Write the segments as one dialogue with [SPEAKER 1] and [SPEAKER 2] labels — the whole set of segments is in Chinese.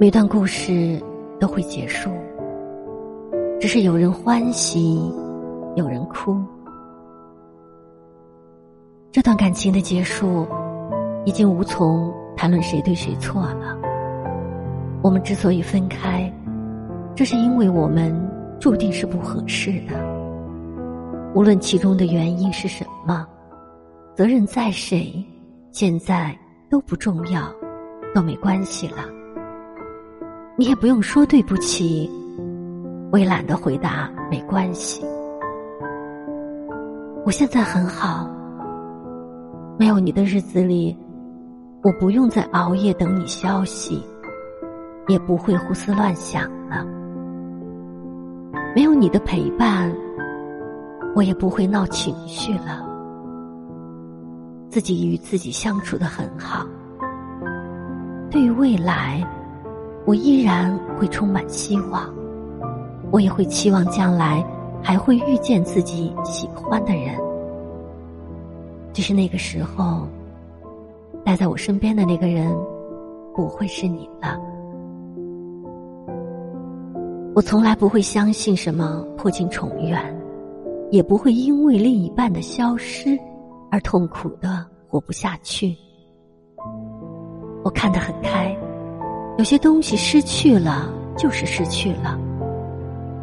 [SPEAKER 1] 每段故事都会结束，只是有人欢喜，有人哭。这段感情的结束，已经无从谈论谁对谁错了。我们之所以分开，这是因为我们注定是不合适的。无论其中的原因是什么，责任在谁，现在都不重要，都没关系了。你也不用说对不起，我也懒得回答没关系。我现在很好，没有你的日子里，我不用再熬夜等你消息。也不会胡思乱想了。没有你的陪伴，我也不会闹情绪了。自己与自己相处的很好。对于未来，我依然会充满希望。我也会期望将来还会遇见自己喜欢的人。只是那个时候，待在我身边的那个人，不会是你了。我从来不会相信什么破镜重圆，也不会因为另一半的消失而痛苦的活不下去。我看得很开，有些东西失去了就是失去了，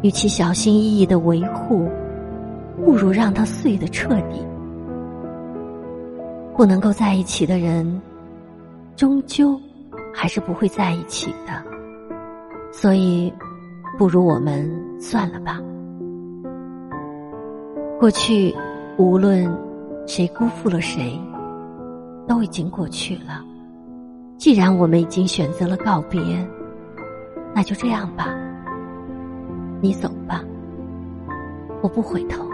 [SPEAKER 1] 与其小心翼翼的维护，不如让它碎得彻底。不能够在一起的人，终究还是不会在一起的，所以。不如我们算了吧。过去，无论谁辜负了谁，都已经过去了。既然我们已经选择了告别，那就这样吧。你走吧，我不回头。